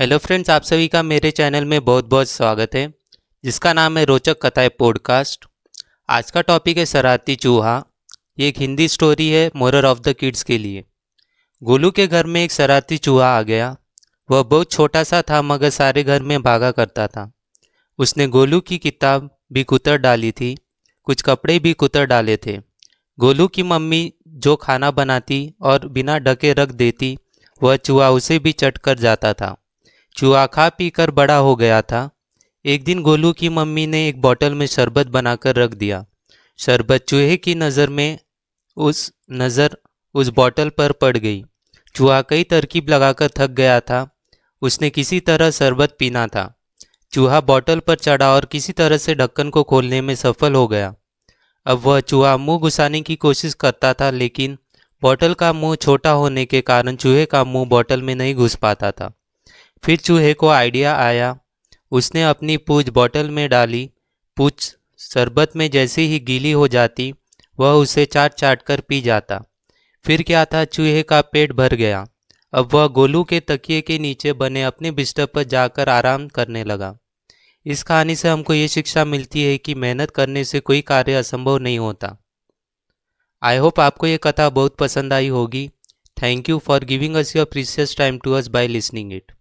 Hello friends, आप सभी का मेरे चैनल में बहुत बहुत स्वागत है, जिसका नाम है रोचक कथाएँ पॉडकास्ट। आज का टॉपिक है शरारती चूहा। ये एक हिंदी स्टोरी है मोरर ऑफ़ द किड्स के लिए। गोलू के घर में एक शरारती चूहा आ गया। वह बहुत छोटा सा था, मगर सारे घर में भागा करता था। उसने गोलू की किताब भी कुतर डाली थी। कुछ कपड़े भी कुतर डाले थे। गोलू की मम्मी जो खाना बनाती और बिना ढके रख देती, वह चूहा उसे भी चट कर जाता था। चूहा खा पी कर बड़ा हो गया था। एक दिन गोलू की मम्मी ने एक बोतल में शरबत बनाकर रख दिया। शरबत चूहे की नज़र में उस नज़र उस बोतल पर पड़ गई। चूहा कई तरकीब लगाकर थक गया था। उसने किसी तरह शरबत पीना था। चूहा बोतल पर चढ़ा और किसी तरह से ढक्कन को खोलने में सफल हो गया। अब वह चूहा मुँह घुसाने की कोशिश करता था, लेकिन बोतल का मुँह छोटा होने के कारण चूहे का मुँह बोतल में नहीं घुस पाता था। फिर चूहे को आइडिया आया। उसने अपनी पूछ बॉटल में डाली। पूछ शरबत में जैसे ही गीली हो जाती, वह उसे चाट चाट कर पी जाता। फिर क्या था, चूहे का पेट भर गया। अब वह गोलू के तकिए के नीचे बने अपने बिस्तर पर जाकर आराम करने लगा। इस कहानी से हमको ये शिक्षा मिलती है कि मेहनत करने से कोई कार्य असंभव नहीं होता। आई होप आपको ये कथा बहुत पसंद आई होगी। Thank you for giving us your precious time to us by listening it